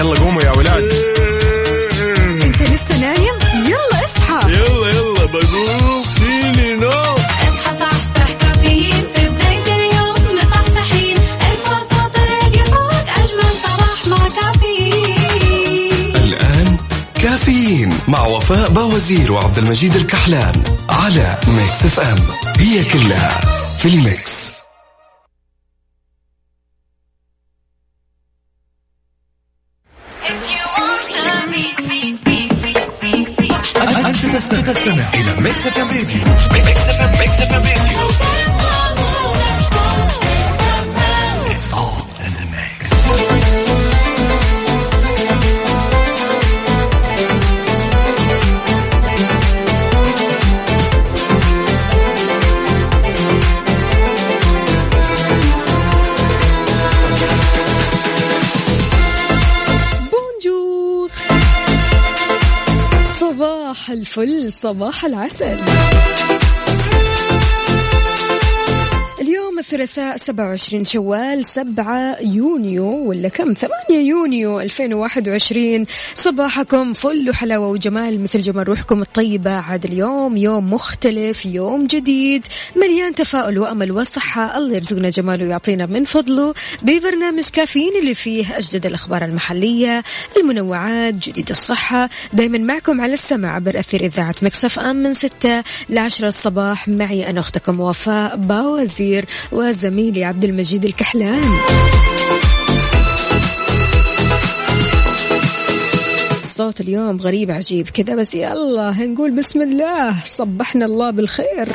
يلا قوموا يا ولاد. انت لسه نايم؟ يلا اصحى. يلا يلا بقوم فيني نوم. اصحى صحصح كافيين. في بداية اليوم مصحصحين. ارفع صوت الراديو فوق أجمل صباح مع كافيين. الآن كافيين مع وفاء بوازير وعبد المجيد الكحلان على ميكس اف ام. هي كلها في الميكس. صباح العسل. الثلاثاء 27 شوال 7 يونيو ولا كم؟ 8 يونيو 2021 صباحكم فل وحلاوة وجمال مثل جمال روحكم الطيبة. عاد اليوم يوم مختلف يوم جديد. مليان تفاؤل وأمل وصحة. الله يرزقنا جماله ويعطينا من فضله. ببرنامج كافيين اللي فيه أجدد الأخبار المحلية المنوعات جديد الصحة. دايما معكم على السمع عبر أثير إذاعة مكسف أم من 6 ل 10 الصباح. معي أنا أختكم وفاء باوزير. وزميلي عبد المجيد الكحلان. الصوت اليوم غريب عجيب كذا بس يلا هنقول بسم الله صبحنا الله بالخير.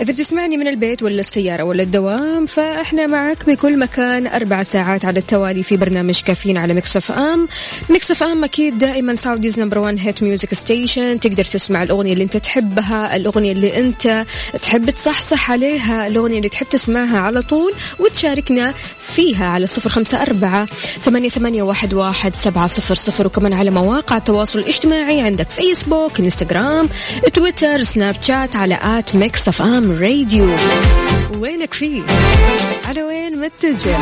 إذا بتسمعني من البيت ولا السيارة ولا الدوام فإحنا معك بكل مكان أربع ساعات على التوالي في برنامج كافيين على ميكس اف ام. ميكس اف ام أكيد دائما Saudi's number one hit music station تقدر تسمع الأغنية اللي أنت تحبها الأغنية اللي أنت تحب تصحصح عليها الأغنية اللي تحب تسمعها على طول وتشاركنا فيها على صفر خمسة أربعة ثمانية, ثمانية واحد, واحد سبعة صفر صفر. وكمان على مواقع التواصل الاجتماعي عندك فيسبوك انستغرام تويتر سناب شات على at Mix FM Radio وينك فيه؟ على وين متجه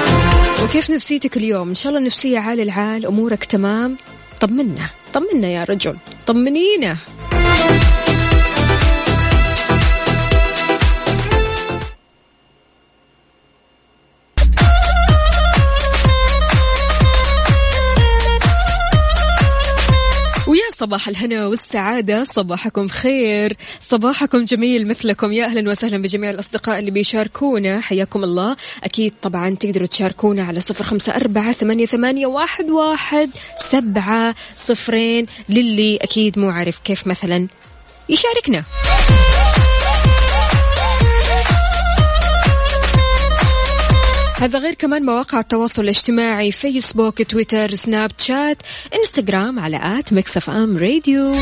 وكيف نفسيتك اليوم؟ إن شاء الله نفسية عال العال أمورك تمام. طمنا طمنا يا رجل. طمنينا. ويا صباح الهنا والسعادة صباحكم خير. صباحكم جميل مثلكم. يا أهلا وسهلا بجميع الأصدقاء اللي بيشاركونا. حياكم الله. أكيد طبعا تقدروا تشاركونا على صفر خمسة أربعة ثمانية, ثمانية واحد, واحد سبعة صفرين للي أكيد مو عارف كيف مثلا يشاركنا. هذا غير كمان مواقع التواصل الاجتماعي فيسبوك تويتر سناب شات انستغرام على at Mix FM Radio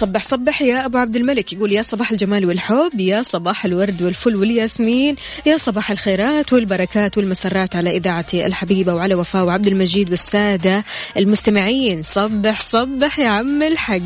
صبح صبح يا أبو عبد الملك. يقول يا صباح الجمال والحب يا صباح الورد والفل والياسمين يا صباح الخيرات والبركات والمسرات على اذاعتي الحبيبة وعلى وفاء وعبد المجيد والسادة المستمعين. صبح صبح يا عم الحج.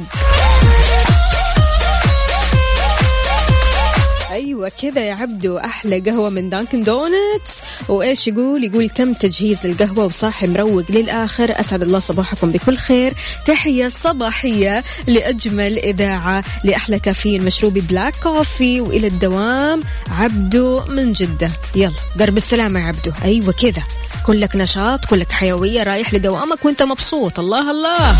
أيوه كذا يا عبدو أحلى قهوة من دانكن دونتس. وإيش يقول؟ يقول تم تجهيز القهوة وصاحي مروق للآخر. أسعد الله صباحكم بكل خير. تحية صباحية لأجمل إذاعة لأحلى كافيين مشروبي بلاك كوفي وإلى الدوام عبدو من جدة. يلا درب السلامة يا عبدو. أيوه كذا. كلك نشاط كلك حيوية رايح لدوامك وأنت مبسوط. الله الله.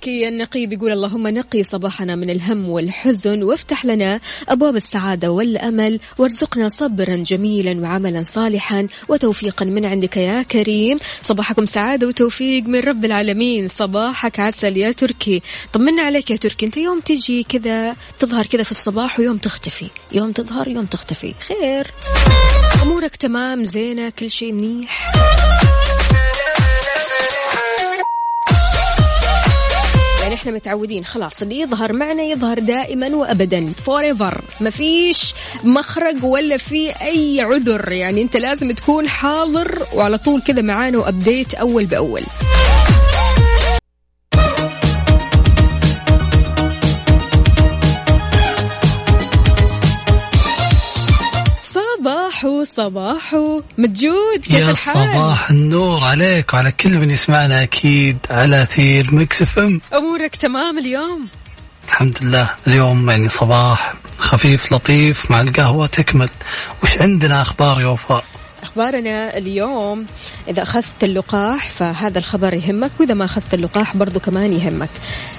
تركي النقيب يقول اللهم نقي صباحنا من الهم والحزن وافتح لنا أبواب السعادة والأمل وارزقنا صبرا جميلا وعملا صالحا وتوفيقا من عندك يا كريم. صباحكم سعادة وتوفيق من رب العالمين. صباحك عسل يا تركي. طمنا عليك يا تركي. أنت يوم تجي كذا تظهر كذا في الصباح ويوم تختفي. يوم تظهر يوم تختفي. خير. أمورك تمام زينة كل شيء منيح. إحنا متعودين. خلاص اللي يظهر معنا يظهر دائما وابدا. forever ما فيش مخرج ولا في أي عذر. يعني أنت لازم تكون حاضر وعلى طول كذا معانا و update أول بأول. صباحو مجود كيف يا الحال؟ صباح النور عليك وعلى كل من يسمعنا أكيد على أثير Mix FM. أمورك تمام اليوم؟ الحمد لله. اليوم يعني صباح خفيف لطيف مع القهوة تكمل. وش عندنا أخبار يا وفاء؟ أخبارنا اليوم إذا أخذت اللقاح فهذا الخبر يهمك وإذا ما أخذت اللقاح برضو كمان يهمك.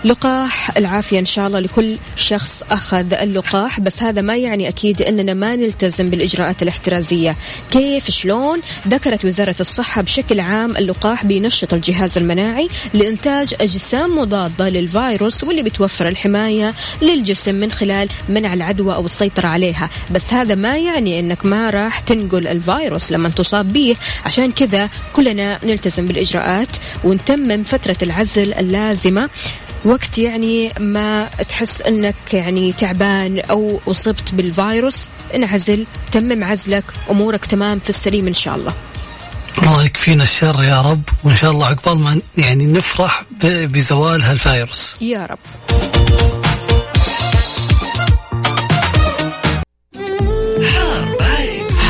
لقاح العافية إن شاء الله لكل شخص أخذ اللقاح بس هذا ما يعني أكيد إننا ما نلتزم بالإجراءات الاحترازية. كيف؟ شلون؟ ذكرت وزارة الصحة بشكل عام اللقاح بينشط الجهاز المناعي لإنتاج أجسام مضادة للفيروس واللي بتوفر الحماية للجسم من خلال منع العدوى أو السيطرة عليها. بس هذا ما يعني إنك ما راح تنقل الفيروس لما تصاب به. عشان كذا كلنا نلتزم بالإجراءات ونتمم فترة العزل اللازمة. وقت يعني ما تحس إنك يعني تعبان أو أصبت بالفيروس انعزل تمم عزلك أمورك تمام في السليم إن شاء الله. الله يكفينا الشر يا رب وإن شاء الله عقبال ما يعني نفرح بزوال هالفيروس. يا رب.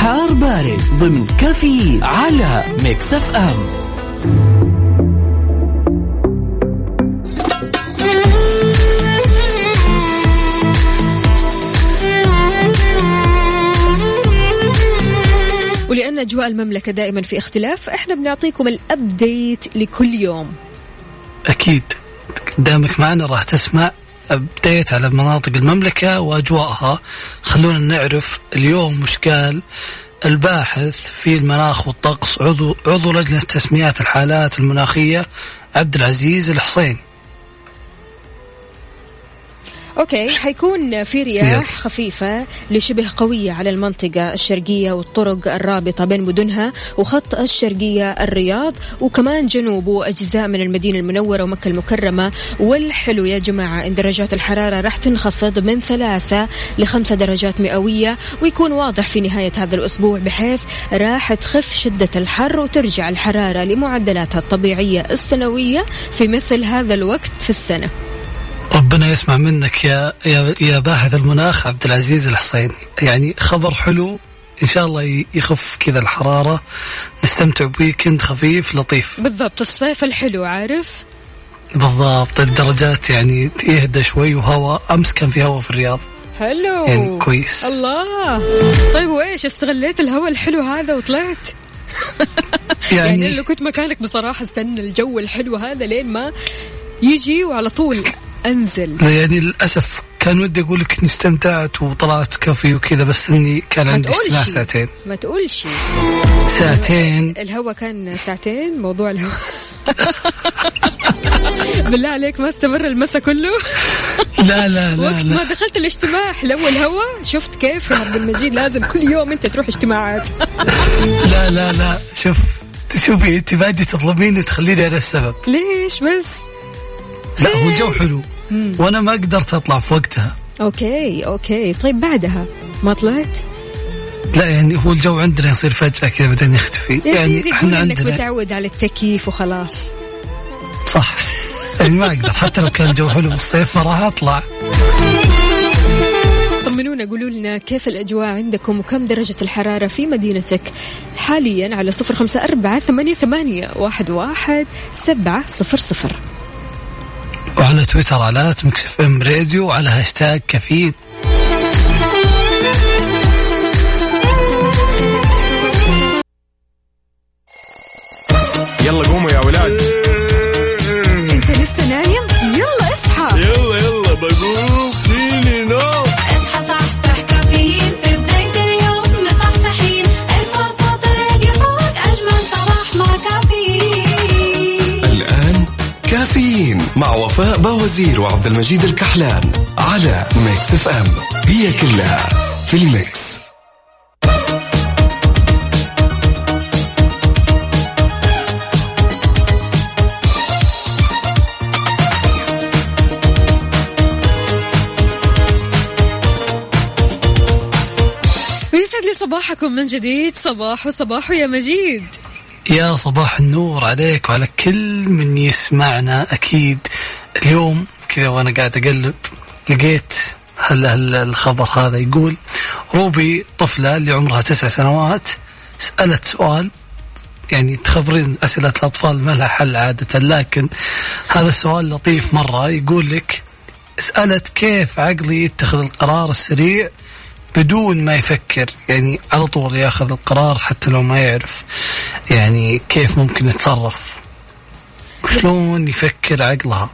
حار بارد ضمن كافيين على Mix FM. ولأن أجواء المملكة دائما في اختلاف إحنا بنعطيكم ال update لكل يوم. أكيد. قدامك معنا راح تسمع update على مناطق المملكة وأجواءها. خلونا نعرف اليوم وش قال الباحث في المناخ والطقس عضو عضو لجنة تسميات الحالات المناخية عبد العزيز الحصين. okay حيكون في رياح خفيفة لشبه قوية على المنطقة الشرقية والطرق الرابطة بين مدنها وخط الشرقية الرياض وكمان جنوب وأجزاء من المدينة المنورة ومكة المكرمة. والحلو يا جماعة إن درجات الحرارة راح تنخفض من ثلاثة لخمسة درجات مئوية ويكون واضح في نهاية هذا الأسبوع بحيث راح تخف شدة الحر وترجع الحرارة لمعدلاتها الطبيعية السنوية في مثل هذا الوقت في السنة. ربنا يسمع منك يا يا, يا باحث المناخ عبد العزيز الحصين يعني خبر حلو إن شاء الله يخف كذا الحرارة. نستمتع بويكند خفيف لطيف. بالضبط الصيف الحلو عارف؟ بالضبط الدرجات يعني يهدى شوي وهواء أمس كان في هواء في الرياض. حلو. يعني كويس. الله. طيب وإيش؟ استغليت الهواء الحلو هذا وطلعت؟ يعني, يعني لو كنت مكانك بصراحة استنى الجو الحلو هذا لين ما يجي وعلى طول. أنزل. يعني للأسف كان ودي أقول لك إني استمتعت وطلعت كافي وكذا بس إني كان عندي اجتماع. ساعتين. ما تقول شيء ساعتين. الهوا كان ساعتين موضوع الهوا. بالله عليك ما استمر المساء كله؟ لا لا لا, وقت ما. دخلت الاجتماع لو الهوا شفت كيف يا عبد المجيد لازم كل يوم أنت تروح اجتماعات. لا لا لا. شوف شوفي أنت بادي تظلميني وتخليني أنا السبب. ليش بس؟ لا هو الجو حلو. وأنا ما قدرت أطلع في وقتها. okay okay. طيب بعدها ما طلعت؟ لا يعني هو الجو عندنا يصير فجأة كذا بعدين يختفي. يعني إحنا إنك عندنا. متعود على التكييف وخلاص. صح. يعني ما أقدر حتى لو كان الجو حلو بالصيف ما راح أطلع. طمنونا قولوا لنا كيف الأجواء عندكم وكم درجة الحرارة في مدينتك؟ حاليا على صفر خمسة أربعة ثمانية, ثمانية واحد, واحد سبعة صفر صفر. وعلى تويتر على Mix FM Radio وعلى هاشتاج كفيد يلا قوموا يا ولاد. كافيين مع وفاء بوازير وعبد المجيد الكحلان على Mix FM. هي كلها في ال mix. ويسعد لي صباحكم من جديد. صباح وصباح يا مجيد. يا صباح النور عليك وعلى كل من يسمعنا أكيد. اليوم كذا وأنا قاعد أقلب لقيت هل الخبر هذا يقول روبي طفلة اللي عمرها تسع سنوات سألت سؤال يعني تخبرين أسئلة الأطفال ما لها حل عادة لكن هذا السؤال لطيف مرة يقول لك سألت كيف عقلي يتخذ القرار السريع بدون ما يفكر يعني على طول ياخذ القرار حتى لو ما يعرف يعني كيف ممكن يتصرف. وشلون يفكر عقلها.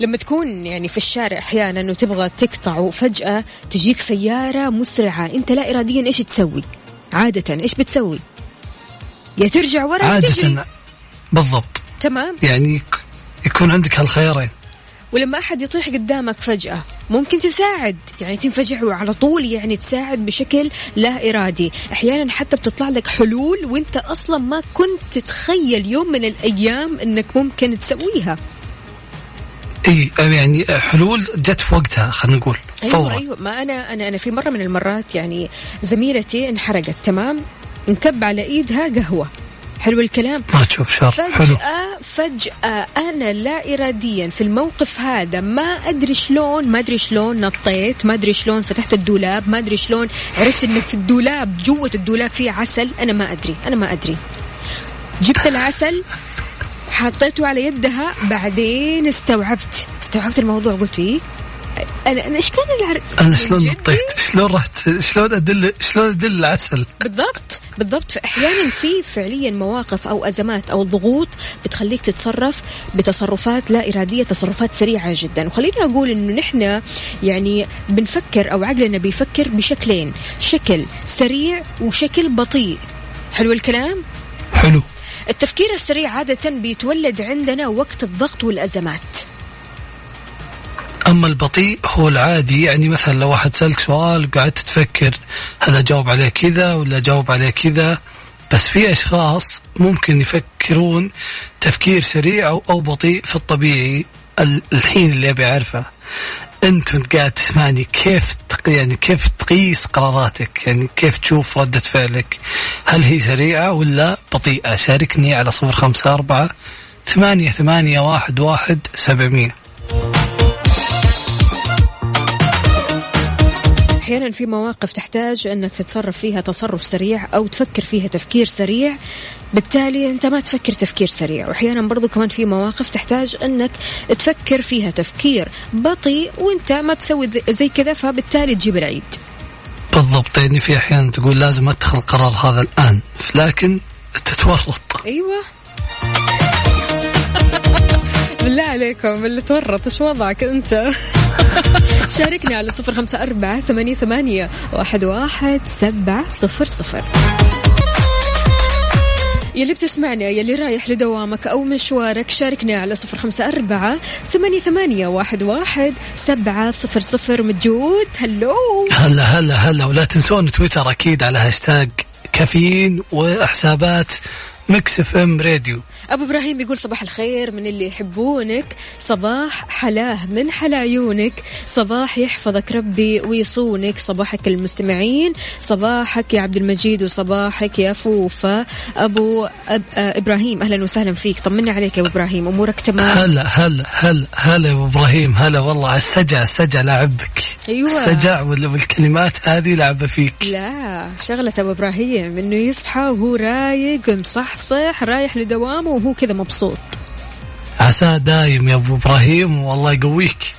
لما تكون يعني في الشارع أحيانا وتبغى تقطع وفجأة تجيك سيارة مسرعة أنت لا اراديا إيش تسوي؟ عادة إيش بتسوي؟ يا ترجع ورا. عادة بالضبط. تمام. يعني يك- يكون عندك هالخيارين. ولما أحد يطيح قدامك فجأة ممكن تساعد. يعني تنفجع وعلى طول يعني تساعد بشكل لا إرادي. أحيانا حتى بتطلع لك حلول وأنت أصلا ما كنت تتخيل يوم من الأيام إنك ممكن تسويها. إي يعني حلول جت في وقتها خلينا نقول. أيوه فورا. أيوه. ما أنا أنا أنا في مرة من المرات يعني زميلتي انحرقت تمام؟ انكب على إيدها قهوة. حلو الكلام. ما تشوف شر. حلو. فجأة فجأة أنا لا إراديا في الموقف هذا ما أدري شلون ما أدري شلون نطيت ما أدري شلون فتحت الدولاب ما أدري شلون عرفت إنك في الدولاب جوة الدولاب فيه عسل أنا ما أدري أنا ما أدري. جبت العسل حطيته على يدها بعدين استوعبت. استوعبت الموضوع قلت إيه؟ أنا أنا إيش كان العر... أنا شلون؟ نطيت شلون رحت؟ شلون ادل شلون أدل العسل؟ بالضبط بالضبط. فأحيانا في فعليا مواقف أو أزمات أو ضغوط بتخليك تتصرف بتصرفات لا إرادية تصرفات سريعة جدا. وخليني أقول إنه نحن يعني بنفكر أو عقلنا بيفكر بشكلين. شكل سريع وشكل بطيء. حلو الكلام؟ حلو. التفكير السريع عادة بيتولد عندنا وقت الضغط والأزمات. أما البطيء هو العادي. يعني مثلا لو واحد سألك سؤال وقعدت تفكر هل أجاوب عليه كذا ولا أجاوب عليه كذا؟ بس في أشخاص ممكن يفكرون تفكير سريع أو بطيء في الطبيعي ال- الحين اللي أبي أعرفه. انت وانت قاعد تسمعني كيف. يعني كيف تقيس قراراتك؟ يعني كيف تشوف ردة فعلك؟ هل هي سريعة ولا بطيئة؟ شاركني على صفر خمسة أربعة ثمانية ثمانية واحد واحد سبعمية. أحيانا في مواقف تحتاج أنك تتصرف فيها تصرف سريع أو تفكر فيها تفكير سريع. بالتالي أنت ما تفكر تفكير سريع. وأحيانا برضو كمان في مواقف تحتاج أنك تفكر فيها تفكير بطيء وأنت ما تسوي زي كذا فبالتالي تجيب العيد. بالضبط. يعني في أحيانا تقول لازم اتخذ القرار هذا الآن لكن تتورط. أيوه. عليكم. اللي تورط إيش وضعك أنت؟ شاركني على صفر خمسة أربعة ثمانية ثمانية واحد واحد سبعة صفر صفر. يلي بتسمعني يلي رايح لدوامك أو مشوارك شاركني على صفر خمسة أربعة ثمانية ثمانية واحد واحد سبعة صفر صفر. مجود هلو. هلا هلا هلا. ولا تنسون تويتر أكيد على هاشتاج كافيين وحسابات Mix FM Radio. أبو إبراهيم يقول صباح الخير من اللي يحبونك. صباح حلاه من حلا عيونك. صباح يحفظك ربي ويصونك. صباحك المستمعين. صباحك يا عبد المجيد وصباحك يا فوفا. أبو أب... آه إبراهيم أهلا وسهلا فيك. طمنا عليك يا أبو إبراهيم. أمورك تمام؟ هلا هلا هلا هلا يا أبو إبراهيم. هلا والله. السجع السجع لعبك أيوة. السجع وال- والكلمات هذه لعبه فيك. لا شغلة أبو إبراهيم إنه يصحى وهو رايق ومصحصح رايح لدوامه. وهو كذا مبسوط. عساه دايم يا أبو إبراهيم والله يقويك.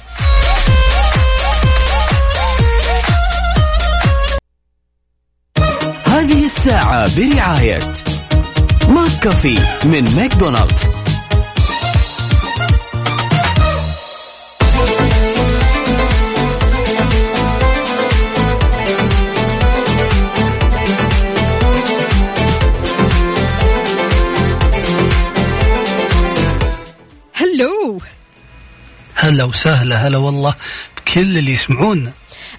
هذه الساعة برعاية ماك كافي من ماكدونالدز. هلا وسهلا هلا والله بكل اللي يسمعونا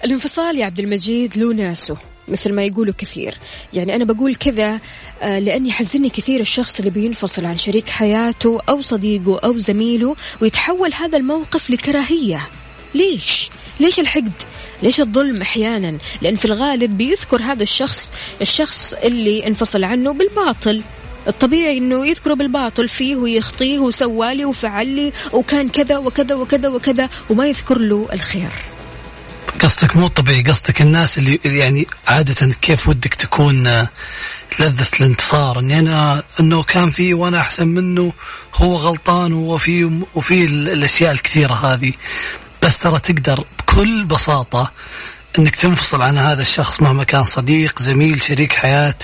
الانفصال يا عبد المجيد له ناسه مثل ما يقولوا كثير يعني أنا بقول كذا آه، لأني حزني كثير الشخص اللي بينفصل عن شريك حياته أو صديقه أو زميله ويتحول هذا الموقف لكراهية ليش؟ ليش الحقد؟ ليش الظلم أحيانا؟ لأن في الغالب بيذكر هذا الشخص الشخص اللي انفصل عنه بالباطل الطبيعي إنه يذكره بالباطل فيه ويخطيه وسوالي وفعل لي وكان كذا وكذا وكذا وكذا وما يذكر له الخير. قصدك مو طبيعي قصدك الناس اللي يعني عادة كيف ودك تكون آه، لذة الانتصار؟ إني أنا إنه كان في وأنا أحسن منه هو غلطان وفي وفي ال- الأشياء الكثيرة هذه. بس ترى تقدر بكل بساطة إنك تنفصل عن هذا الشخص مهما كان صديق زميل شريك حياة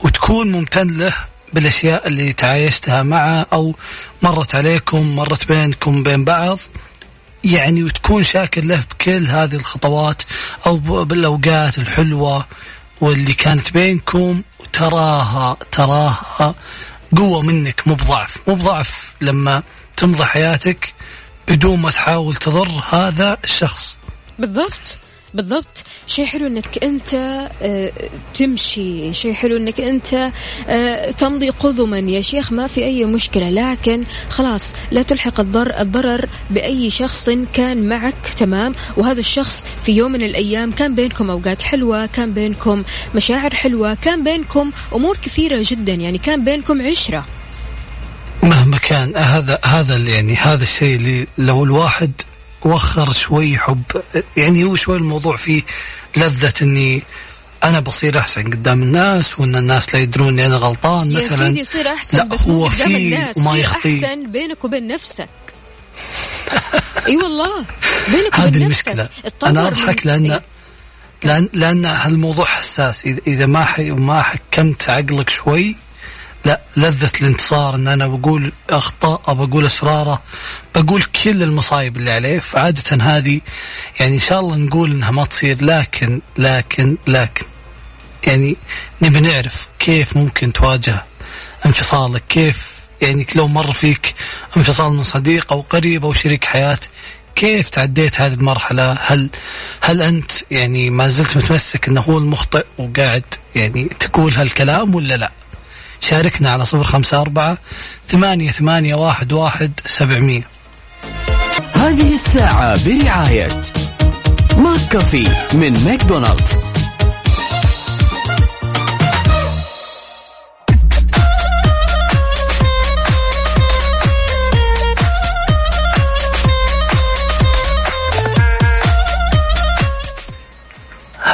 وتكون ممتن له بالأشياء اللي تعايشتها معه أو مرت عليكم مرت بينكم بين بعض يعني وتكون شاكر له بكل هذه الخطوات أو بالأوقات الحلوة واللي كانت بينكم تراها تراها قوة منك مو بضعف. مو بضعف لما تمضي حياتك بدون ما تحاول تضر هذا الشخص. بالضبط. بالضبط. شيء حلو إنك أنت آه، تمشي. شيء حلو إنك أنت آه، تمضي قدما. يا شيخ ما في أي مشكلة لكن خلاص لا تلحق الضر الضرر بأي شخص كان معك تمام؟ وهذا الشخص في يوم من الأيام كان بينكم أوقات حلوة كان بينكم مشاعر حلوة كان بينكم أمور كثيرة جدا. يعني كان بينكم عشرة. مهما كان هذا هذا يعني هذا الشيء اللي لو الواحد وخر شوي حب. يعني هو شوي الموضوع فيه لذة إني أنا بصير أحسن قدام الناس وإن الناس لا يدرون إني أنا غلطان يا مثلا. سيدي يصير أحسن لا بس هو قدام الناس. وما يخطي. أحسن بينك وبين نفسك. إي والله. بينك هذه وبين المشكلة. نفسك. اتطور أنا أضحك لأن. لأن لأن هالموضوع حساس. اذا ما ما حكمت عقلك شوي لا لذة الانتصار إن أنا بقول أخطاء بقول أسرارة بقول كل المصايب اللي عليه. فعادة هذه يعني إن شاء الله نقول إنها ما تصير لكن لكن لكن يعني نبي نعرف كيف ممكن تواجه انفصالك كيف يعني لو مر فيك انفصال من صديق أو قريب أو شريك حياة كيف تعديت هذه المرحلة؟ هل هل أنت يعني ما زلت متمسك إنه هو المخطئ وقاعد يعني تقول هالكلام ولا لا؟ شاركنا على صفر خمسة أربعة ثمانية ثمانية واحد واحد سبعمية. هذه الساعة برعاية ماك كافي من ماكدونالدز.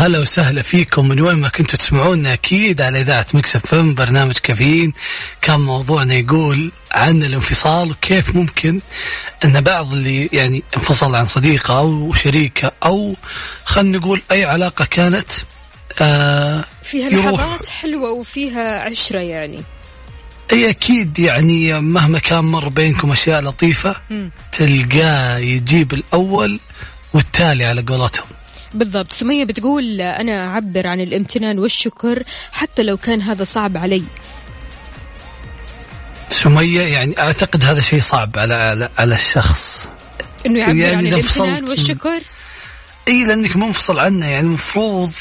هلا وسهلا فيكم. من وين ما كنتوا تسمعونا أكيد على إذاعة Mix FM برنامج كافيين. كان موضوعنا يقول عن الانفصال وكيف ممكن أن بعض اللي يعني انفصل عن صديقة أو شريكة أو خلينا نقول أي علاقة كانت آه فيها. لحظات حلوة وفيها عشرة يعني. أي أكيد يعني مهما كان مر بينكم أشياء لطيفة تلقاه يجيب الأول والتالي على قولتهم. بالضبط. سمية بتقول أنا أعبر عن الامتنان والشكر حتى لو كان هذا صعب علي. سمية يعني أعتقد هذا شيء صعب على على, على الشخص. إنه يعبر يعني عن الامتنان والشكر؟ إي لأنك منفصل عنه. يعني المفروض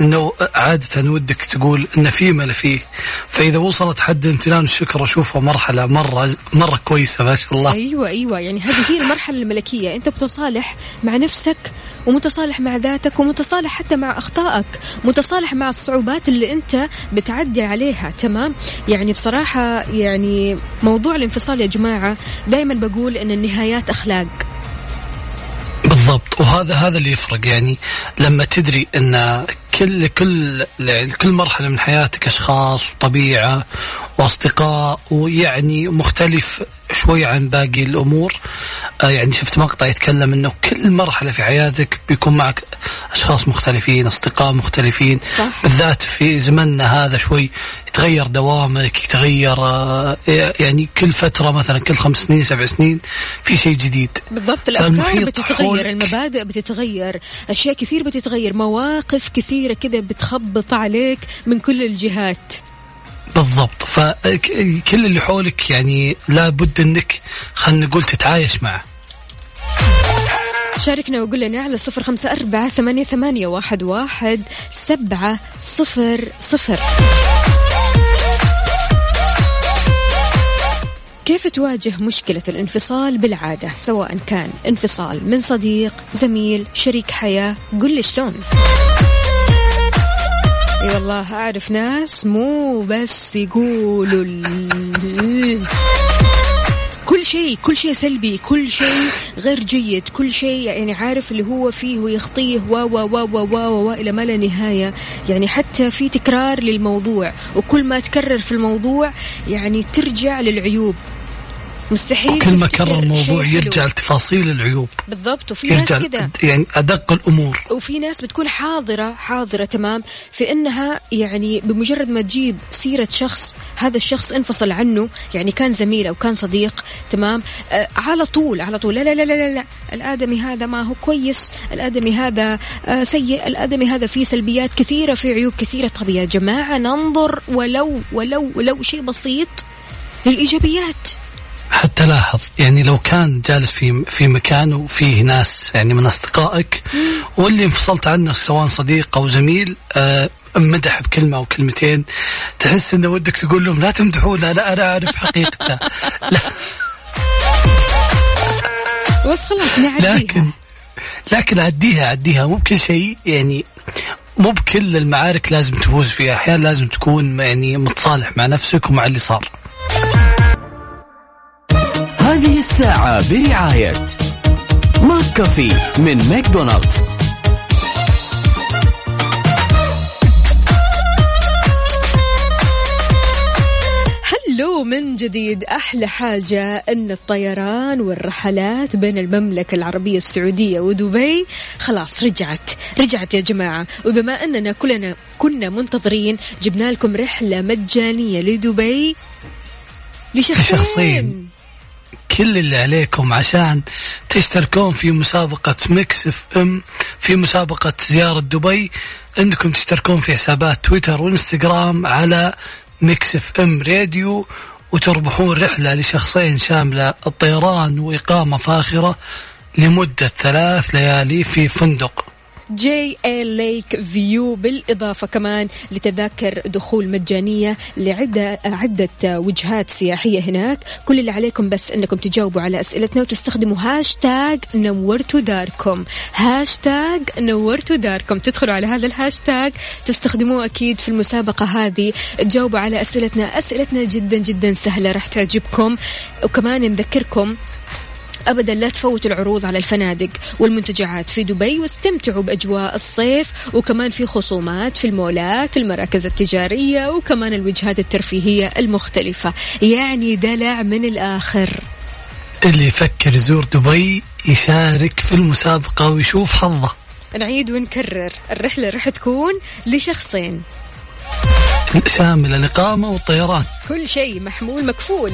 انه عادة ودك تقول إن في ما فيه. فإذا وصلت حد امتنان الشكر اشوفها مرحلة مرة مرة كويسة ما شاء الله. أيوة أيوة. يعني هذه هي المرحلة الملكية. أنت متصالح مع نفسك ومتصالح مع ذاتك ومتصالح حتى مع أخطائك. متصالح مع الصعوبات اللي أنت بتعدي عليها. تمام؟ يعني بصراحة يعني موضوع الانفصال يا جماعة دائما بقول أن النهايات أخلاق. بالضبط. وهذا هذا اللي يفرق. يعني لما تدري إن كل كل كل مرحلة من حياتك أشخاص وطبيعة وأصدقاء ويعني مختلف شوي عن باقي الأمور آه يعني شفت مقطع يتكلم إنه كل مرحلة في حياتك بيكون معك أشخاص مختلفين أصدقاء مختلفين صح. بالذات في زمننا هذا شوي يتغير دوامك يتغير آه يعني كل فترة مثلا كل خمس سنين سبع سنين في شيء جديد. بالضبط فالمحيط بتتغير المبادئ بتتغير أشياء كثير بتتغير مواقف كثيرة كذا بتخبط عليك من كل الجهات. بالضبط. فكل اللي حولك يعني لابد إنك خلينا نقول تتعايش معه. شاركنا وقول لنا على صفر خمسة أربعة ثمانية, ثمانية واحد, واحد سبعة صفر صفر. كيف تواجه مشكلة الانفصال بالعادة؟ سواء كان انفصال من صديق زميل شريك حياة قل لي شلون؟ إي والله أعرف ناس مو بس يقولوا ال- كل شيء كل شيء سلبي كل شيء غير جيد كل شيء يعني عارف اللي هو فيه ويخطيه و و و و و و, إلى ما لا نهاية. يعني حتى في تكرار للموضوع وكل ما تكرر في الموضوع يعني ترجع للعيوب. مستحيل كل ما كرر الموضوع. يرجع لتفاصيل العيوب بالضبط وفي ناس كذا يعني أدق الأمور وفي ناس بتكون حاضرة حاضرة تمام في إنها يعني بمجرد ما تجيب سيرة شخص هذا الشخص انفصل عنه يعني كان زميل أو كان صديق تمام آه على طول على طول لا لا لا لا لا, لا. الآدمي هذا ما هو كويس الآدمي هذا آه سيء الآدمي هذا فيه سلبيات كثيرة فيه عيوب كثيرة طب يا جماعة ننظر ولو ولو ولو شيء بسيط للإيجابيات حتى لاحظ. يعني لو كان جالس في في مكان وفيه ناس يعني من أصدقائك واللي انفصلت عنه سواء صديق أو زميل آه مدح بكلمة أو كلمتين تحس إنه ودك تقول لهم لا تمدحونا لا أنا أعرف حقيقته. لا. بس خلاص نعديها. لكن لكن عديها عديها. مو بكل شيء يعني مو بكل المعارك لازم تفوز فيها. أحيانا لازم تكون يعني متصالح مع نفسك ومع اللي صار. الساعة برعاية ماك كافي من ماكدونالدز. هلو من جديد أحلى حاجة إن الطيران والرحلات بين المملكة العربية السعودية ودبي خلاص رجعت رجعت يا جماعة. وبما إننا كلنا كنا منتظرين جبنا لكم رحلة مجانية لدبي. لشخصين, لشخصين. كل اللي عليكم عشان تشتركون في مسابقة Mix FM في مسابقة زيارة دبي. انكم تشتركون في حسابات تويتر وانستغرام على Mix FM Radio وتربحون رحلة لشخصين شاملة الطيران وإقامة فاخرة لمدة ثلاث ليالي في فندق. GI Lake View بالإضافة كمان لتذاكر دخول مجانية لعدة عدة وجهات سياحية هناك. كل اللي عليكم بس أنكم تجاوبوا على أسئلتنا وتستخدموا هاشتاج نورتوا داركم هاشتاج نورتوا داركم تدخلوا على هذا الهاشتاج تستخدموه أكيد في المسابقة هذه. تجاوبوا على أسئلتنا. أسئلتنا جدا جدا سهلة راح تعجبكم. وكمان نذكركم ابدا لا تفوتوا العروض على الفنادق والمنتجعات في دبي واستمتعوا بأجواء الصيف وكمان في خصومات في المولات المراكز التجارية وكمان الوجهات الترفيهية المختلفة. يعني دلع من الآخر. اللي يفكر يزور دبي يشارك في المسابقة ويشوف حظه. نعيد ونكرر. الرحلة راح تكون لشخصين. شامل الإقامة والطيران كل شيء محمول مكفول.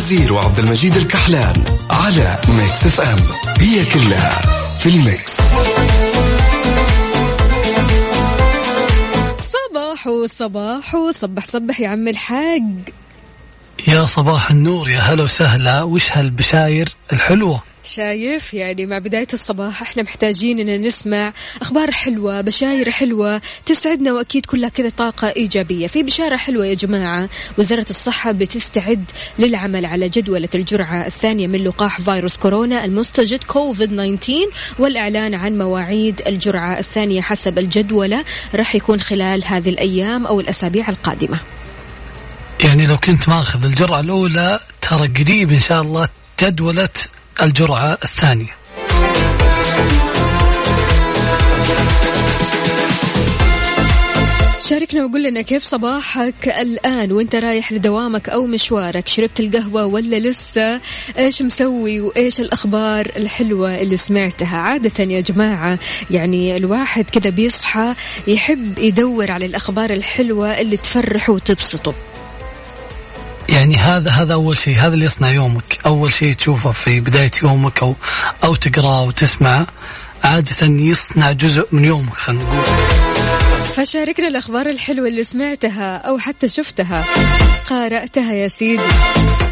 وفاء باوزير وعبد المجيد الكحلان على Mix FM هي كلها في ال Mix. صباح وصباح وصبح صبح يا عم الحاج. يا صباح النور يا هلا وسهلا. وش هالبشاير الحلوة؟ شايف يعني مع بداية الصباح إحنا محتاجين إن نسمع أخبار حلوة بشاير حلوة تسعدنا وأكيد كلها كذا طاقة إيجابية. في بشارة حلوة يا جماعة وزارة الصحة بتستعد للعمل على جدولة الجرعة الثانية من لقاح فيروس كورونا المستجد كوفيد 19 والإعلان عن مواعيد الجرعة الثانية حسب الجدولة راح يكون خلال هذه الأيام أو الأسابيع القادمة. يعني لو كنت ماخذ الجرعة الأولى ترى قريب إن شاء الله جدولة الجرعة الثانية. شاركنا وقول لنا كيف صباحك الآن؟ وانت رايح لدوامك أو مشوارك؟ شربت القهوة ولا لسه؟ إيش مسوي وإيش الأخبار الحلوة اللي سمعتها؟ عادة يا جماعة يعني الواحد كذا بيصحى يحب يدور على الأخبار الحلوة اللي تفرحه وتبسطه. يعني هذا هذا أول شيء. هذا اللي يصنع يومك. أول شيء تشوفه في بداية يومك أو أو تقرأه وتسمعه عادة يصنع جزء من يومك خلينا نقول. فشاركنا الأخبار الحلوة اللي سمعتها أو حتى شفتها. قارأتها يا سيدي.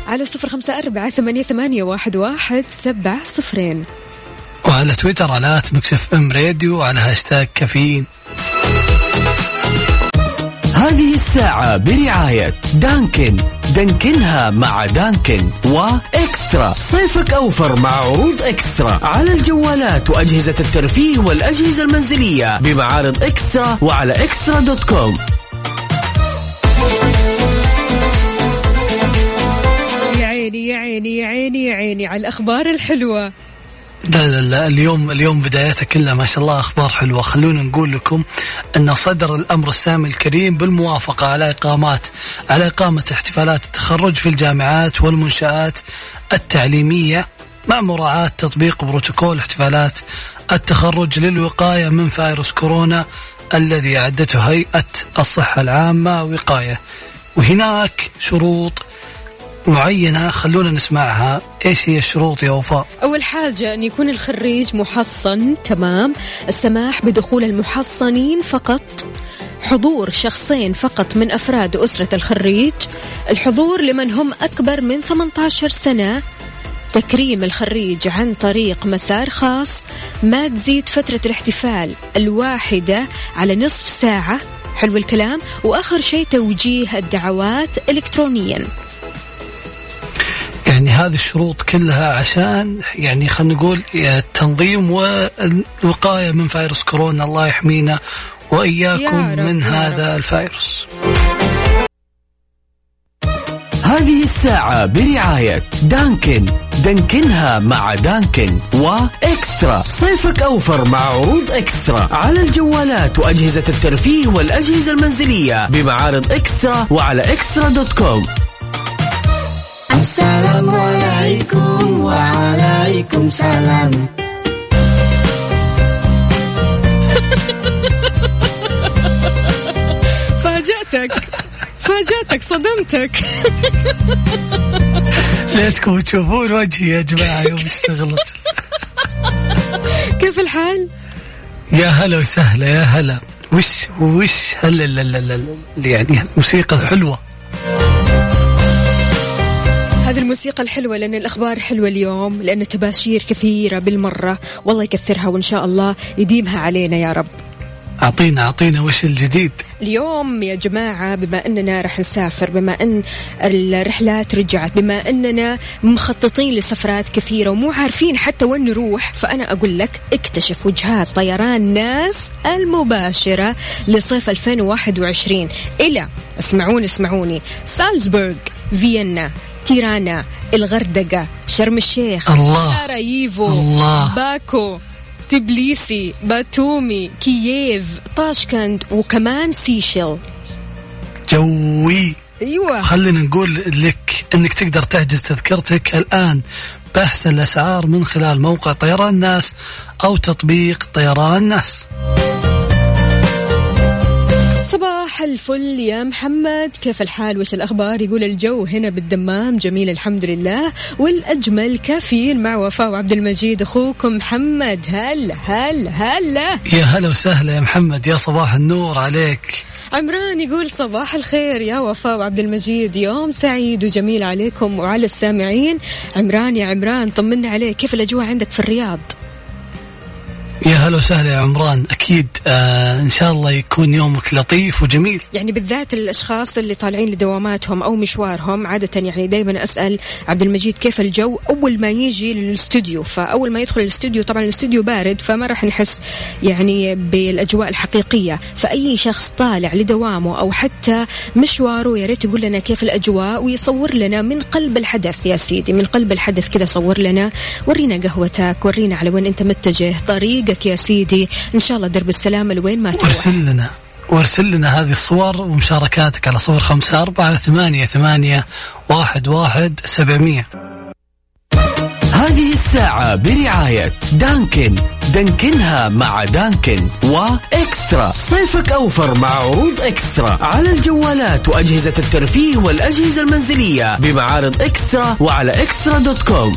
على صفر خمسة أربعة ثمانية, ثمانية واحد, واحد سبعة صفرين. وعلى تويتر على Mix FM Radio وعلى هاشتاج كافيين. هذه الساعة برعاية Dunkin'. دانكنها مع Dunkin' و eXtra. صيفك أوفر مع عروض eXtra. على الجوالات وأجهزة الترفيه والأجهزة المنزلية بمعارض eXtra وعلى eXtra dot com. يا عيني يا عيني يا عيني يا عيني على الأخبار الحلوة. لا لا لا اليوم اليوم بدايته كلها ما شاء الله أخبار حلوة. خلونا نقول لكم أن صدر الأمر السامي الكريم بالموافقة على إقامات على إقامة احتفالات التخرج في الجامعات والمنشآت التعليمية مع مراعاة تطبيق بروتوكول احتفالات التخرج للوقاية من فيروس كورونا الذي أعدته هيئة الصحة العامة وقاية. وهناك شروط معينة خلونا نسمعها. إيش هي الشروط يا وفاء؟ أول حاجة أن يكون الخريج محصن تمام؟ السماح بدخول المحصنين فقط حضور شخصين فقط من أفراد أسرة الخريج الحضور لمن هم أكبر من 18 سنة تكريم الخريج عن طريق مسار خاص ما تزيد فترة الاحتفال الواحدة على نصف ساعة. حلو الكلام؟ وآخر شيء توجيه الدعوات إلكترونيا. هذه الشروط كلها عشان يعني خلينا نقول التنظيم والوقاية من فيروس كورونا. الله يحمينا يا واياكم رب، من هذا الفيروس. هذه الساعة برعاية Dunkin'. دانكنها مع Dunkin' و eXtra. صيفك أوفر مع عروض eXtra. على الجوالات وأجهزة الترفيه والأجهزة المنزلية بمعارض eXtra وعلى eXtra dot com. السلام عليكم وعليكم سلام. فاجأتك. فاجأتك صدمتك. ليتكم تشوفون وجهي يا جماعة يوم اشتغلت. كيف الحال؟ يا هلا وسهلا يا هلا. وش وش هلا لا لا لا لا يعني الموسيقى الحلوه هذه الموسيقى الحلوة لأن الأخبار حلوة اليوم لأن تباشير كثيرة بالمرة. والله يكثرها وإن شاء الله يديمها علينا يا رب. أعطينا أعطينا وش الجديد. اليوم يا جماعة بما أننا رح نسافر بما أن الرحلات رجعت بما أننا مخططين لسفرات كثيرة ومو عارفين حتى وين نروح فأنا أقول لك اكتشف وجهات طيران ناس المباشرة لصيف 2021 إلى اسمعوني اسمعوني. سالزبورغ فيينا. تيرانا الغردقة شرم الشيخ الله. ساراييفو الله. باكو تبليسي باتومي كييف طاشكند وكمان سيشل جوي أيوه خلينا نقول لك إنك تقدر تحجز تذكرتك الآن باحسن الأسعار من خلال موقع طيران ناس أو تطبيق طيران ناس صباح الفل يا محمد. كيف الحال؟ وش الأخبار؟ يقول الجو هنا بالدمام. جميل الحمد لله. والأجمل كفيل مع وفاء وعبد المجيد. أخوكم محمد. هلا هلا هلا يا هلا وسهلا يا محمد. يا صباح النور عليك. عمران يقول صباح الخير يا وفاء وعبد المجيد. يوم سعيد وجميل عليكم وعلى السامعين. عمران يا عمران طمنا عليك. كيف الأجواء عندك في الرياض؟ يا هلا وسهلا يا عمران. أكيد آه إن شاء الله يكون يومك لطيف وجميل. يعني بالذات الأشخاص اللي طالعين لدواماتهم أو مشوارهم عادة يعني دائما أسأل عبد المجيد كيف الجو؟ أول ما يجي للاستوديو فأول ما يدخل الاستوديو طبعا الاستوديو بارد فما راح نحس يعني بالأجواء الحقيقية. فأي شخص طالع لدوامه أو حتى مشواره يا ريت يقول لنا كيف الأجواء ويصور لنا من قلب الحدث. يا سيدي من قلب الحدث كذا صور لنا. ورينا قهوتك ورينا على وين أنت متجه طريقك يا سيدي. إن شاء الله درب السلامة لوين ما تروح. وارسل لنا وارسل لنا هذه الصور ومشاركاتك على صفر خمسة أربعة ثمانية ثمانية واحد واحد سبعمية. هذه الساعة برعاية Dunkin'. دانكنها مع Dunkin' و eXtra. صيفك أوفر مع عروض eXtra. على الجوالات وأجهزة الترفيه والأجهزة المنزلية بمعارض eXtra وعلى eXtra dot com.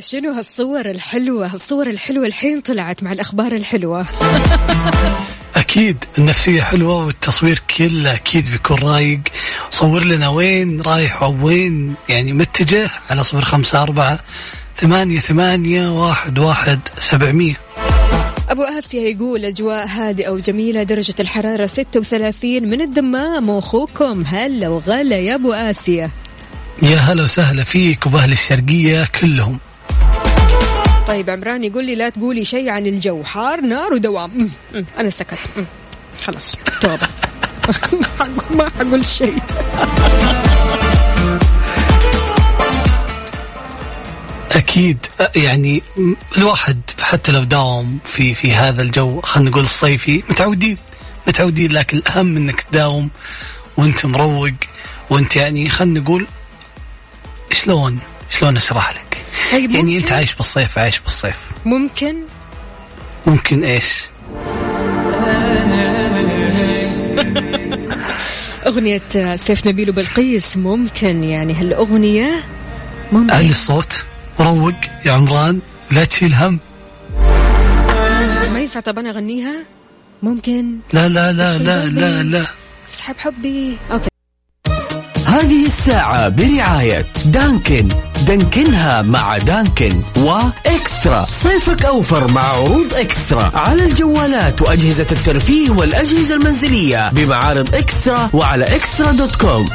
شنو هالصور الحلوة؟ هالصور الحلوة الحين طلعت مع الأخبار الحلوة. أكيد النفسية حلوة والتصوير كله أكيد بيكون رايق. صور لنا وين؟ رايح أو وين؟ يعني متجه على صفر خمسة أربعة ثمانية ثمانية واحد واحد سبعمية. أبو آسيا يقول أجواء هادئة وجميلة درجة الحرارة 36 من الدمام. وأخوكم هلا وغلا يا أبو آسيا. يا هلا وسهلا فيك وبأهل الشرقية كلهم. طيب عمران يقول لي لا تقولي شيء عن الجو حار نار ودوام. أمم، أمم، أنا سكت. خلاص. توبة ما حقول- شيء. أكيد أ- يعني الواحد حتى لو داوم في في هذا الجو خلينا نقول الصيفي متعودين متعودين لكن الأهم إنك تداوم وأنت مروق وأنت يعني خلينا نقول شلون شلون أشرح لك؟ طيب يعني ممكن- أنت عايش بالصيف عايش بالصيف. ممكن؟ ممكن إيش؟ أغنية سيف نبيل وبلقيس ممكن؟ يعني هالأغنية ممكن. علي الصوت روق يا عمران لا تشيل هم. ما ينفع طب أنا أغنيها؟ ممكن؟ لا لا لا لا لا لا. أسحب حبي. okay. هذه الساعة برعاية Dunkin'. دانكنها مع Dunkin' و eXtra. صيفك أوفر مع عروض eXtra. على الجوالات وأجهزة الترفيه والأجهزة المنزلية بمعارض eXtra وعلى eXtra dot com.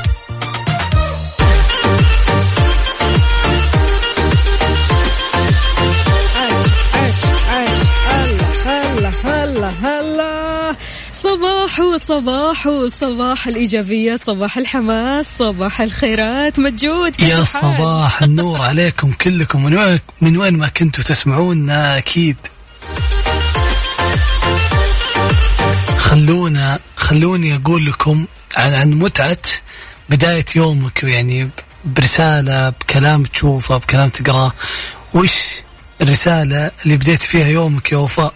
هلا هلا صباح صباح صباح الإيجابية صباح الحماس صباح الخيرات. مجود يا؟ صباح النور عليكم كلكم. من وين من وين ما كنتوا تسمعونا أكيد. خلونا خلوني أقول لكم عن عن متعة بداية يومك يعني برسالة بكلام تشوفه بكلام تقرأه. وش الرسالة اللي بديت فيها يومك يا وفاء؟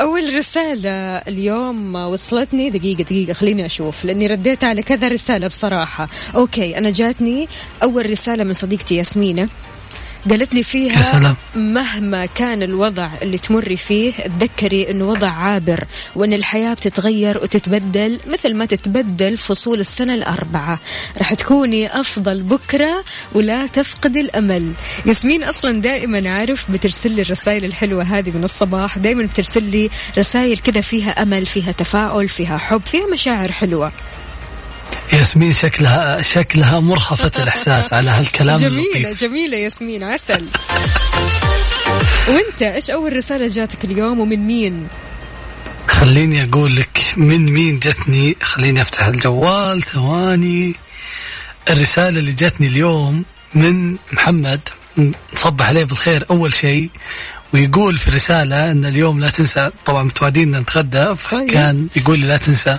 أول رسالة اليوم وصلتني. دقيقة دقيقة خليني أشوف لأني رديت على كذا رسالة بصراحة. أوكي أنا جاتني أول رسالة من صديقتي ياسمينة. قالت لي يا فيها سلام. مهما كان الوضع اللي تمري فيه تذكري انه وضع عابر وإن الحياة بتتغير وتتبدل مثل ما تتبدل فصول السنة الأربعة. راح تكوني أفضل بكرة ولا تفقدي الأمل. ياسمين أصلا دائما عارف بترسل لي الرسائل الحلوة هذه من الصباح دائما بترسل لي رسائل كذا فيها أمل فيها تفاؤل فيها حب فيها مشاعر حلوة. ياسمين شكلها شكلها مرهفة الإحساس على هالكلام جميلة اللطيف. جميلة ياسمين عسل. وانت إيش أول رسالة جاتك اليوم ومن مين؟ خليني أقول لك من مين جتني خليني أفتح الجوال ثواني. الرسالة اللي جتني اليوم من محمد صبح عليه بالخير أول شيء. ويقول في الرسالة إن اليوم لا تنسى طبعا متوعدين نتغدى فكان يقول لي لا تنسى.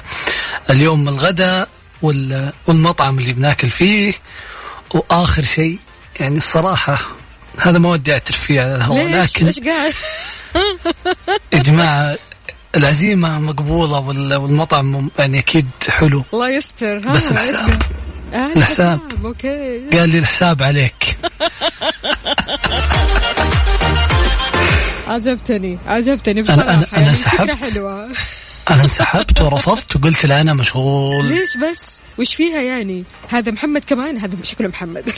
اليوم الغداء والمطعم اللي بناكل فيه. وآخر شيء يعني الصراحة هذا ما ودي أعترف فيه على الهواء لكن إيش قاعد؟ يا جماعة العزيمة مقبولة وال- والمطعم يعني أكيد حلو. الله يستر. ها بس الحساب. آه الحساب. أوكي. قال لي الحساب عليك. عجبتني عجبتني أنا- بصراحة. أنا- أنا يعني سحبت. فكرة حلوة. أنا انسحبت ورفضت وقلت لا أنا مشغول. ليش بس؟ وش فيها يعني؟ هذا محمد كمان؟ هذا شكله محمد.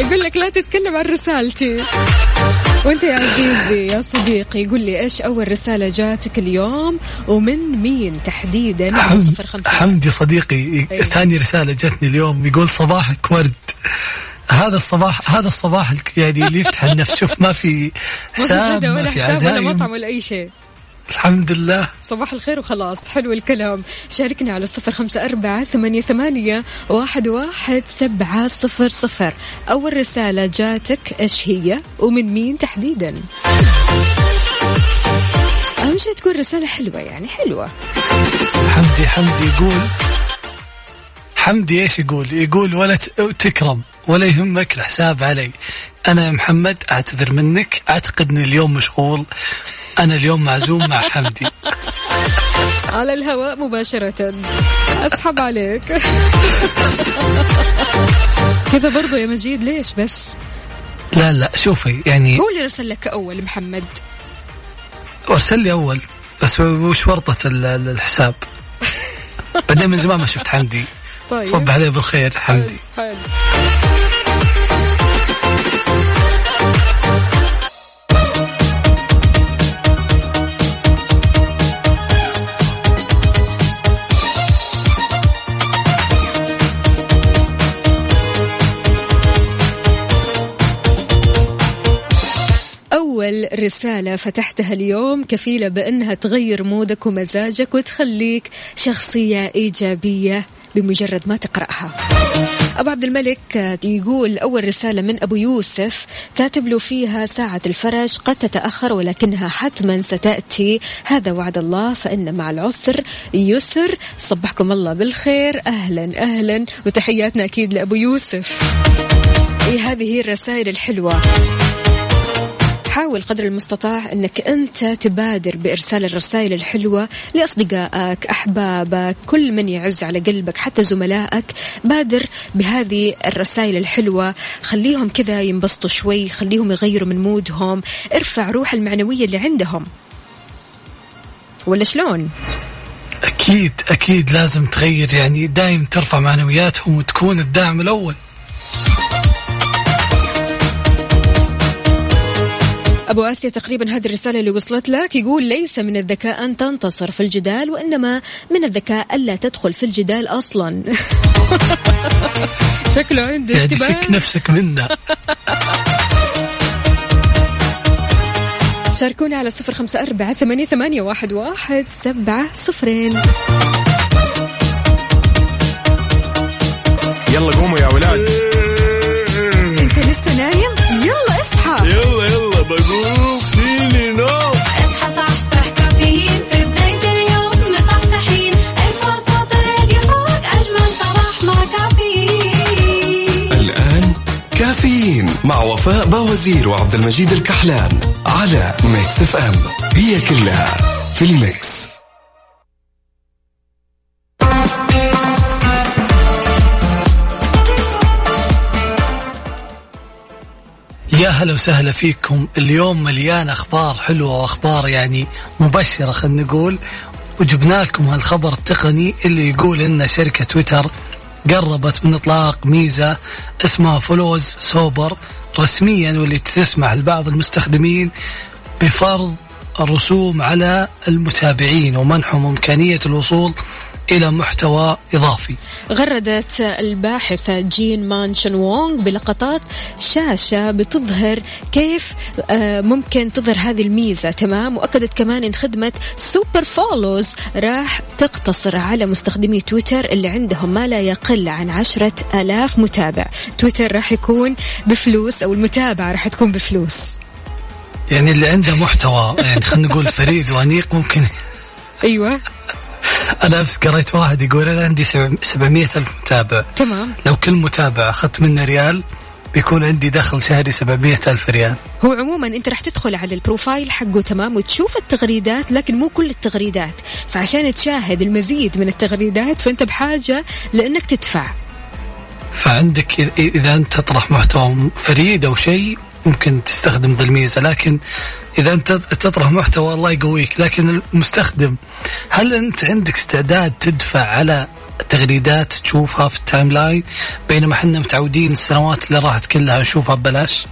يقول لك لا تتكلم عن رسالتي. وأنت يا عزيزي يا صديقي يقول لي إيش أول رسالة جاتك اليوم؟ ومن مين تحديدا؟ حمد حمدي صديقي أيوة. ثاني رسالة جتني اليوم يقول صباحك ورد. هذا الصباح هذا الصباح يعني اللي يفتح النفس. شوف ما في حساب ما في حساب ولا عزايم. مطعم ولا أي شيء. الحمد لله. صباح الخير وخلاص. حلو الكلام. شاركنا على صفر خمسة أربعة ثمانية, ثمانية واحد, واحد سبعة صفر صفر. أول رسالة جاتك إيش هي؟ ومن مين تحديدا؟ أهم شيء تكون رسالة حلوة يعني حلوة. حمدي حمدي يقول حمدي إيش يقول؟ يقول ولا تكرم ولا يهمك الحساب علي. أنا يا محمد أعتذر منك اعتقد اني اليوم مشغول. أنا اليوم معزوم مع حمدي. على الهواء مباشرة. أسحب عليك. كذا برضو يا مجيد ليش بس؟ لا لا شوفي يعني هو اللي رسل لك أول محمد. ارسل لي أول بس وش ال- الحساب؟ بعدين من زمان ما شفت حمدي. طيب. صب عليه بالخير حمدي. حلو. رسالة فتحتها اليوم كفيلة بأنها تغير مودك ومزاجك وتخليك شخصية إيجابية بمجرد ما تقرأها. أبو عبد الملك آه، يقول أول رسالة من أبو يوسف كاتب له فيها ساعة الفرج قد تتأخر ولكنها حتما ستأتي. هذا وعد الله فإن مع العسر يسر. صبحكم الله بالخير. أهلا أهلا. وتحياتنا أكيد لأبو يوسف. إيه هذه هي الرسائل الحلوة. حاول قدر المستطاع إنك أنت تبادر بإرسال الرسائل الحلوة لأصدقائك، أحبابك، كل من يعز على قلبك، حتى زملائك، بادر بهذه الرسائل الحلوة، خليهم كذا ينبسطوا شوي، خليهم يغيروا من مودهم، ارفع روح المعنوية اللي عندهم. ولا شلون؟ أكيد أكيد لازم تغير. يعني دايم ترفع معنوياتهم وتكون الداعم الأول. أبو آسيا تقريبا هذه الرسالة اللي وصلت لك يقول ليس من الذكاء أن تنتصر في الجدال وإنما من الذكاء ألا تدخل في الجدال أصلا. شكله عنده يعني اشتباه. نفسك منا شاركونا على صفر خمسة أربعة ثمانية, ثمانية واحد, واحد سبعة صفرين. يلا قوموا يا ولاد. مع وفاء باوزير وعبد المجيد الكحلان على Mix FM هي كلها في ال Mix. يا هلا وسهلا فيكم. اليوم مليان أخبار حلوة وأخبار يعني مبشرة خلينا نقول. وجبنا لكم هالخبر التقني اللي يقول إن شركة تويتر قربت من إطلاق ميزة اسمها Follows Super. رسميا واللي تسمح لبعض المستخدمين بفرض الرسوم على المتابعين ومنحهم إمكانية الوصول إلى محتوى إضافي. غردت الباحثة جين مانشون وونغ بلقطات شاشة بتظهر كيف آه، ممكن تظهر هذه الميزة. تمام؟ وأكدت كمان إن خدمة Super Follows راح تقتصر على مستخدمي تويتر اللي عندهم ما لا يقل عن عشرة ألاف متابع. تويتر راح يكون بفلوس أو المتابعة راح تكون بفلوس. يعني اللي عنده محتوى يعني خلينا نقول فريد وأنيق ممكن. أيوة. أنا امس قريت واحد يقول أنا عندي 700 ألف متابع. تمام. لو كل متابع أخذت منه ريال بيكون عندي دخل شهري 700 ألف ريال. هو عموما أنت راح تدخل على ال profile حقه تمام وتشوف التغريدات لكن مو كل التغريدات. فعشان تشاهد المزيد من التغريدات فأنت بحاجة لأنك تدفع. فعندك إذ- إذا أنت تطرح محتوى فريد أو شيء ممكن تستخدم ذا الميزه لكن إذا أنت تطرح محتوى الله يقويك لكن المستخدم هل أنت عندك استعداد تدفع على تغريدات تشوفها في ال timeline؟ بينما إحنا متعودين السنوات اللي راحت كلها نشوفها ببلاش.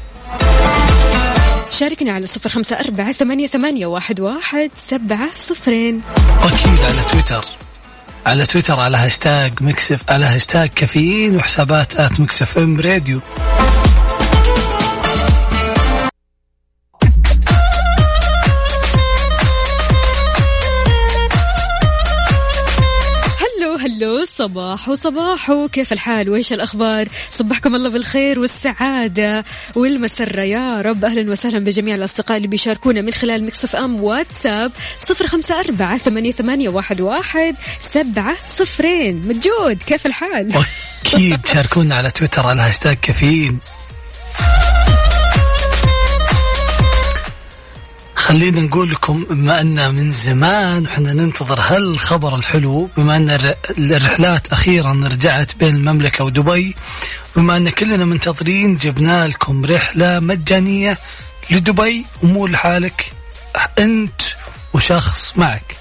شاركنا على صفر خمسة أربعة ثمانية, ثمانية واحد, واحد سبعة صفرين. واكيد على تويتر. على تويتر على هاشتاج Mix FM على هاشتاج كافيين وحسابات at Mix FM Radio. hello صباح وصباح كيف الحال؟ وإيش الأخبار؟ صبحكم الله بالخير والسعادة والمسرة. يا رب أهلا وسهلا بجميع الأصدقاء اللي بيشاركونا من خلال ميكس اف ام واتساب صفر خمسة أربعة ثمانية, ثمانية واحد, واحد سبعة صفرين. ماجد كيف الحال؟ أكيد شاركونا على تويتر على هاشتاج كافيين خلينا نقول لكم بما أن من زمان إحنا ننتظر هالخبر الحلو بما أن الر- الرحلات أخيرا رجعت بين المملكة ودبي بما أن كلنا منتظرين جبنا لكم رحلة مجانية لدبي ومو لحالك أنت وشخص معك.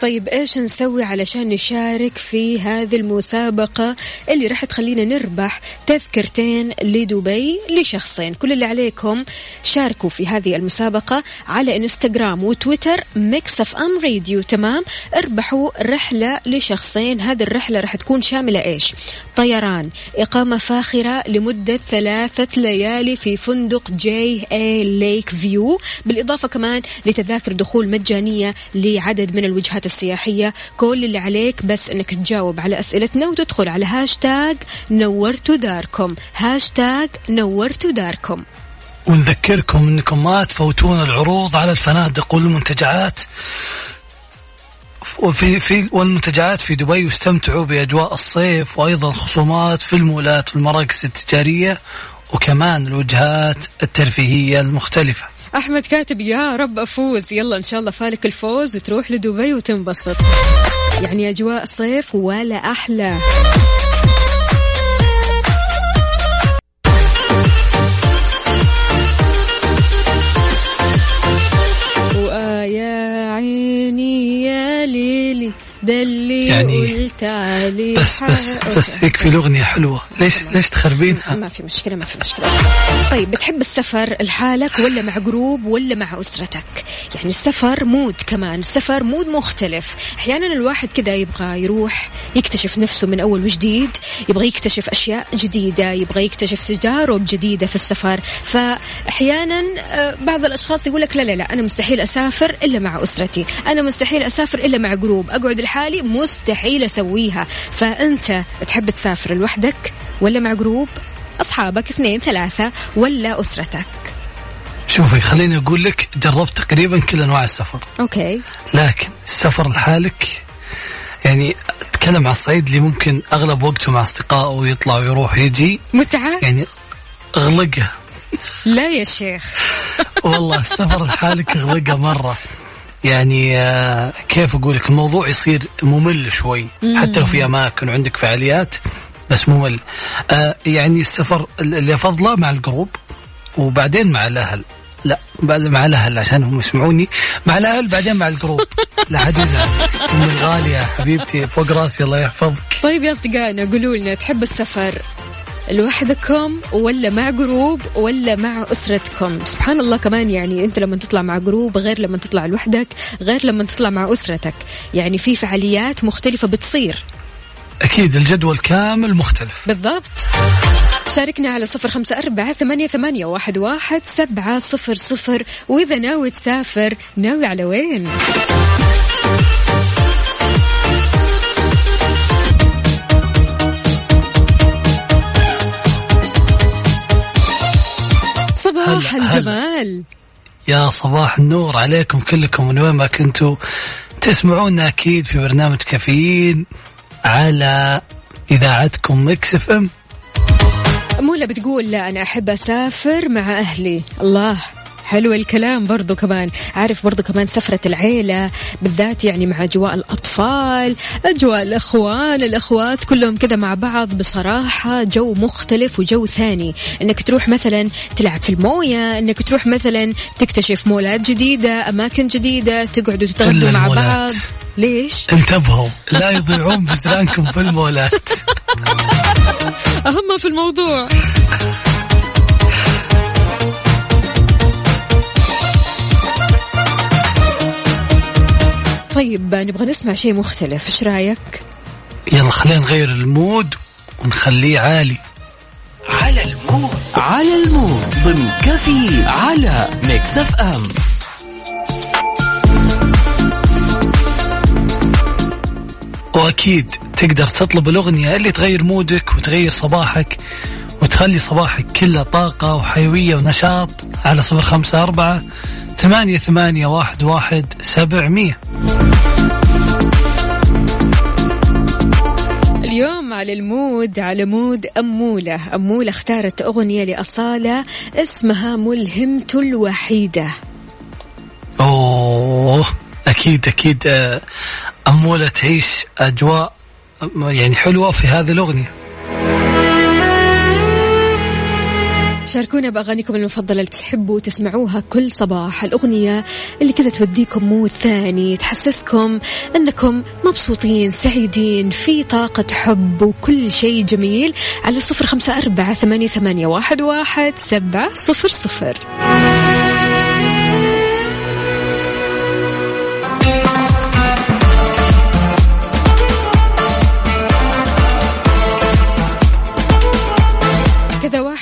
طيب إيش نسوي علشان نشارك في هذه المسابقة اللي راح تخلينا نربح تذكرتين لدبي لشخصين؟ كل اللي عليكم شاركوا في هذه المسابقة على إنستغرام وتويتر ميكس اف ام راديو تمام؟ اربحوا رحلة لشخصين. هذه الرحلة راح تكون شاملة إيش؟ طيران إقامة فاخرة لمدة ثلاثة ليالي في فندق جي اي ليك فيو بالإضافة كمان لتذاكر دخول مجانية لعدد من الوجهات السياحية. كل اللي عليك بس إنك تجاوب على أسئلتنا وتدخل على هاشتاج نورتوا داركم هاشتاج نورتوا داركم ونذكركم إنكم ما تفوتون العروض على الفنادق والمنتجعات. وفي في والمنتجعات في دبي واستمتعوا بأجواء الصيف وأيضا خصومات في المولات والمراكز التجارية وكمان الوجهات الترفيهية المختلفة. أحمد كاتب يا رب أفوز. يلا إن شاء الله فالك الفوز وتروح لدبي وتنبسط. يعني أجواء صيف ولا أحلى. ده اللي يعني قلت عليه بس بس حق- بس يكفي الأغنية حلوة، ليش ليش تخربينها؟ ما في مشكلة ما في مشكلة. طيب بتحب السفر لحالك ولا مع group ولا مع أسرتك؟ يعني السفر mood كمان السفر mood مختلف. أحيانا الواحد كذا يبغى يروح يكتشف نفسه من أول وجديد يبغى يكتشف أشياء جديدة يبغى يكتشف تجارب جديدة في السفر. فأحيانا آه، بعض الأشخاص يقول لك لا لا لا أنا مستحيل أسافر إلا مع أسرتي أنا مستحيل أسافر إلا مع group أقعد لحالي مستحيل أسويها. فأنت تحب تسافر لوحدك ولا مع group؟ أصحابك اثنين ثلاثة ولا أسرتك؟ شوفي خليني أقول لك جربت تقريبا كل أنواع السفر، okay. لكن السفر لحالك يعني أتكلم على الصعيد اللي ممكن أغلب وقته مع أصدقائه ويطلع ويروح ويجي. متعة؟ يعني اغلقها لا يا شيخ. والله السفر لحالك اغلقها مرة. يعني آه، كيف أقول لك الموضوع يصير ممل شوي. حتى لو في أماكن وعندك فعاليات بس ممل. آه، يعني السفر اللي أفضله مع ال group وبعدين مع الأهل. لا بعد مع الأهل عشان هم يسمعوني. مع الأهل بعدين مع ال group. لا حد يزعل أم الغالية حبيبتي فوق راسي الله يحفظك. طيب يا أصدقائنا قولوا لنا تحب السفر لوحدكم ولا مع group ولا مع أسرتكم. سبحان الله كمان يعني أنت لما تطلع مع group غير لما تطلع لوحدك غير لما تطلع مع أسرتك. يعني في فعاليات مختلفة بتصير. أكيد الجدول كامل مختلف. بالضبط. شاركنا على صفر خمسة أربعة ثمانية, ثمانية واحد, واحد سبعة صفر صفر. وإذا ناوي تسافر ناوي على وين؟ صباح هلا. الجمال. يا صباح النور عليكم كلكم من وين ما كنتوا تسمعونا أكيد في برنامج كافيين على إذاعتكم مكس إف إم. مولا بتقول لا أنا أحب أسافر مع أهلي. الله. حلو الكلام برضو كمان. عارف برضو كمان سفرة العيلة بالذات يعني مع أجواء الأطفال أجواء الأخوان الأخوات كلهم كذا مع بعض بصراحة جو مختلف وجو ثاني. إنك تروح مثلا تلعب في الموية إنك تروح مثلا تكتشف مولات جديدة أماكن جديدة تقعدوا تتغدوا مع المولات. بعض ليش؟ انتبهوا لا يضيعون بزرانكم في المولات أهم في الموضوع. طيب نبغى نسمع شيء مختلف. إيش رأيك؟ يلا خلينا نغير ال mood ونخليه عالي. على ال mood. على ال mood. ضمن كافيين على ميكس اف ام. وأكيد تقدر تطلب الأغنية اللي تغير mood ك وتغير صباحك وتخلي صباحك كله طاقة وحيوية ونشاط على صفر خمسة أربعة ثمانية ثمانية واحد واحد سبعمية. اليوم على ال mood على mood أمولة أمولة اختارت أغنية لأصالة اسمها ملهمته الوحيدة. أوه أكيد أكيد آه، أمولة تعيش أجواء يعني حلوة في هذه الأغنية. شاركونا بأغانيكم المفضلة اللي تحبوا تسمعوها كل صباح. الأغنية اللي كذا توديكم mood ثاني تحسسكم أنكم مبسوطين سعيدين في طاقة حب وكل شيء جميل على صفر خمسة أربعة ثمانية, واحد سبعة صفر صفر.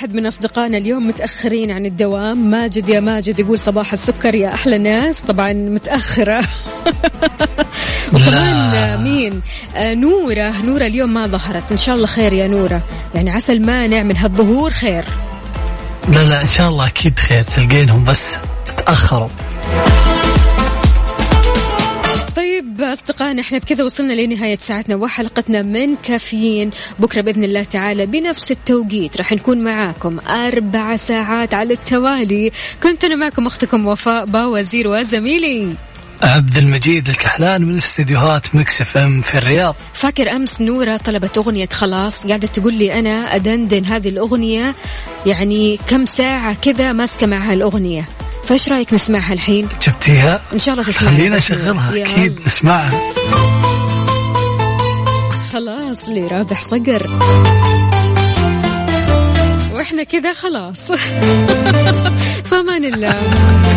واحد من أصدقائنا اليوم متأخرين عن الدوام. ماجد يا ماجد يقول صباح السكر يا أحلى ناس. طبعا متأخرة. وكمان مين؟ آه نورة. نورة اليوم ما ظهرت. إن شاء الله خير يا نورة. يعني عسى المانع من هالظهور خير. لا لا إن شاء الله أكيد خير. تلقينهم بس تأخروا. طيب أصدقائنا إحنا بكذا وصلنا لنهاية ساعتنا وحلقتنا من كافيين. بكرة بإذن الله تعالى بنفس التوقيت. راح نكون معاكم أربع ساعات على التوالي. كنت أنا معكم أختكم وفاء باوزير وزميلي. عبد المجيد الكحلان من استديوهات مكس اف ام في الرياض. فاكر أمس نورة طلبت أغنية خلاص؟ قاعدة تقول لي أنا أدندن هذه الأغنية يعني كم ساعة كذا ماسكة معها الأغنية. فايش رأيك نسمعها الحين؟ جبتيها؟ إن شاء الله تسمعها. خلينا نشغلها. أكيد نسمعها. خلاص لرابح صقر. وإحنا كذا خلاص. فامان الله.